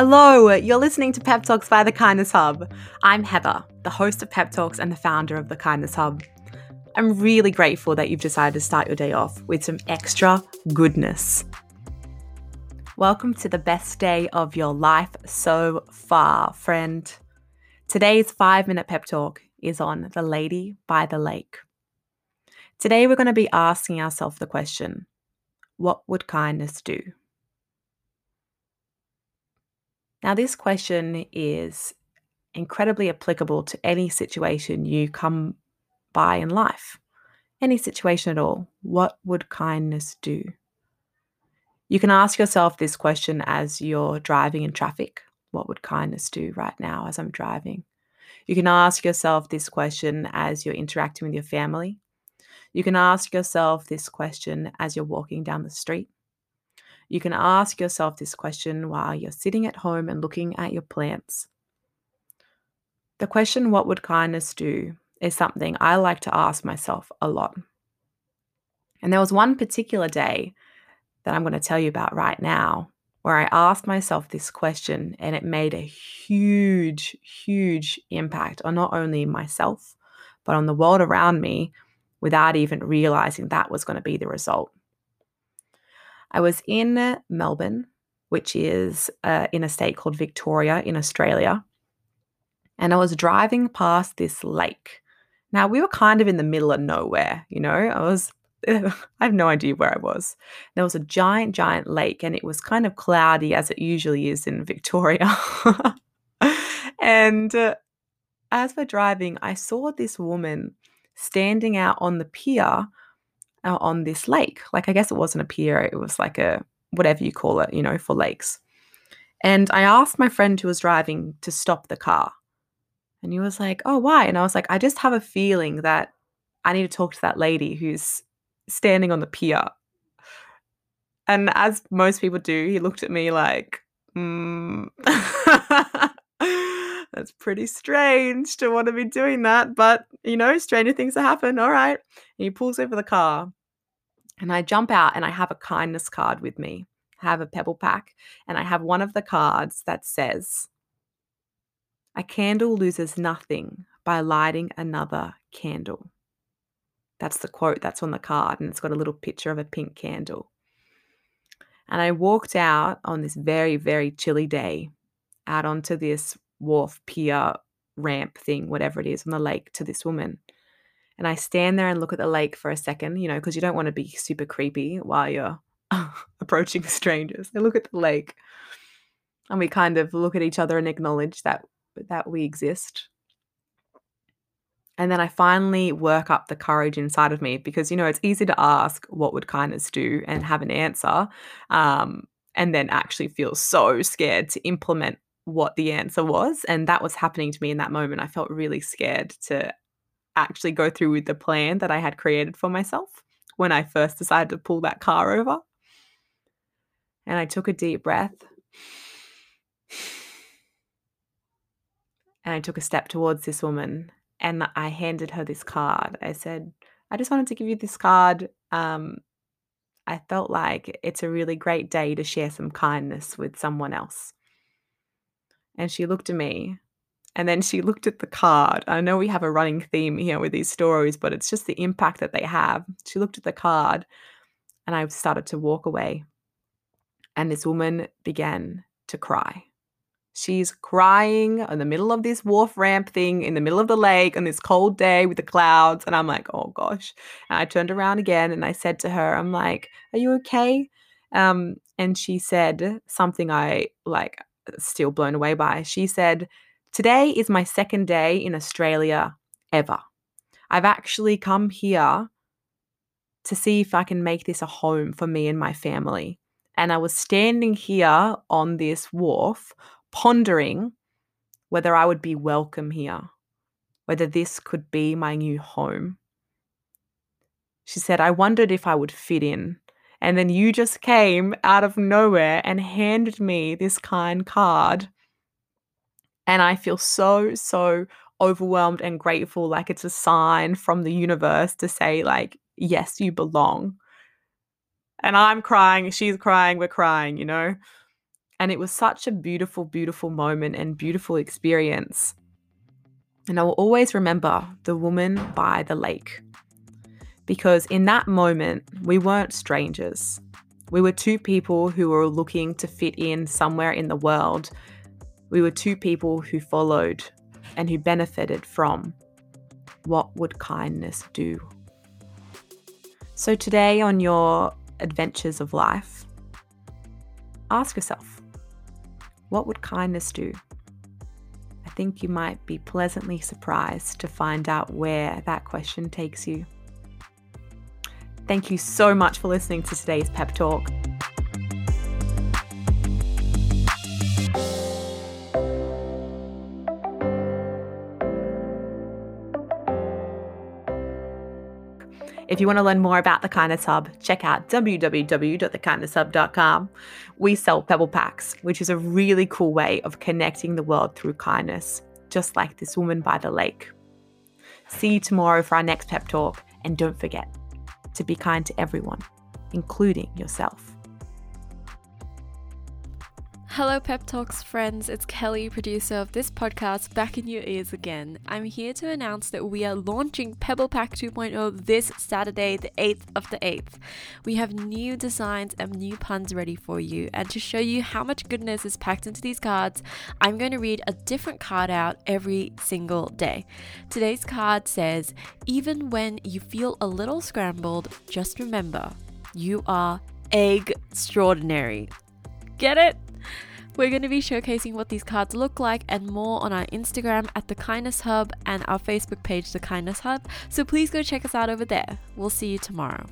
Hello, you're listening to Pep Talks by the Kindness Hub. I'm Heather, the host of Pep Talks and the founder of the Kindness Hub. I'm really grateful that you've decided to start your day off with some extra goodness. Welcome to the best day of your life so far, friend. Today's five minute pep talk is on the lady by the lake. Today, we're going to be asking ourselves the question what would kindness do? Now, this question is incredibly applicable to any situation you come by in life, any situation at all. What would kindness do? You can ask yourself this question as you're driving in traffic. What would kindness do right now as I'm driving? You can ask yourself this question as you're interacting with your family. You can ask yourself this question as you're walking down the street. You can ask yourself this question while you're sitting at home and looking at your plants. The question, What would kindness do? is something I like to ask myself a lot. And there was one particular day that I'm going to tell you about right now where I asked myself this question and it made a huge, huge impact on not only myself, but on the world around me without even realizing that was going to be the result. I was in Melbourne, which is uh, in a state called Victoria in Australia, and I was driving past this lake. Now, we were kind of in the middle of nowhere, you know, I was. I have no idea where I was. There was a giant, giant lake, and it was kind of cloudy as it usually is in Victoria. and uh, as we're driving, I saw this woman standing out on the pier uh, on this lake. Like, I guess it wasn't a pier, it was like a whatever you call it, you know, for lakes. And I asked my friend who was driving to stop the car. And he was like, Oh, why? And I was like, I just have a feeling that I need to talk to that lady who's standing on the pier. And as most people do, he looked at me like, mm. That's pretty strange to want to be doing that, but you know, stranger things have happened. All right. And he pulls over the car. And I jump out and I have a kindness card with me. I have a pebble pack and I have one of the cards that says, A candle loses nothing by lighting another candle. That's the quote that's on the card, and it's got a little picture of a pink candle. And I walked out on this very, very chilly day out onto this wharf, pier, ramp thing, whatever it is, on the lake to this woman. And I stand there and look at the lake for a second, you know, because you don't want to be super creepy while you're approaching strangers. I look at the lake and we kind of look at each other and acknowledge that that we exist. And then I finally work up the courage inside of me because, you know, it's easy to ask, what would kindness do and have an answer, um, and then actually feel so scared to implement what the answer was. And that was happening to me in that moment. I felt really scared to actually go through with the plan that I had created for myself when I first decided to pull that car over. And I took a deep breath. And I took a step towards this woman and I handed her this card. I said, I just wanted to give you this card. Um, I felt like it's a really great day to share some kindness with someone else. And she looked at me and then she looked at the card. I know we have a running theme here with these stories, but it's just the impact that they have. She looked at the card and I started to walk away. And this woman began to cry. She's crying in the middle of this wharf ramp thing in the middle of the lake on this cold day with the clouds. And I'm like, oh gosh. And I turned around again and I said to her, I'm like, are you okay? Um, and she said something I like still blown away by. She said, Today is my second day in Australia ever. I've actually come here to see if I can make this a home for me and my family. And I was standing here on this wharf pondering whether I would be welcome here, whether this could be my new home. She said, I wondered if I would fit in. And then you just came out of nowhere and handed me this kind card. And I feel so, so overwhelmed and grateful. Like it's a sign from the universe to say, like, yes, you belong. And I'm crying, she's crying, we're crying, you know? And it was such a beautiful, beautiful moment and beautiful experience. And I will always remember the woman by the lake. Because in that moment, we weren't strangers. We were two people who were looking to fit in somewhere in the world. We were two people who followed and who benefited from what would kindness do. So, today on your adventures of life, ask yourself what would kindness do? I think you might be pleasantly surprised to find out where that question takes you. Thank you so much for listening to today's pep talk. If you want to learn more about The Kindness Hub, check out www.thekindnesshub.com. We sell Pebble Packs, which is a really cool way of connecting the world through kindness, just like this woman by the lake. See you tomorrow for our next pep talk, and don't forget to be kind to everyone, including yourself. Hello, Pep Talks friends. It's Kelly, producer of this podcast, back in your ears again. I'm here to announce that we are launching Pebble Pack 2.0 this Saturday, the 8th of the 8th. We have new designs and new puns ready for you, and to show you how much goodness is packed into these cards, I'm going to read a different card out every single day. Today's card says, Even when you feel a little scrambled, just remember, you are egg extraordinary. Get it? We're going to be showcasing what these cards look like and more on our Instagram at The Kindness Hub and our Facebook page, The Kindness Hub. So please go check us out over there. We'll see you tomorrow.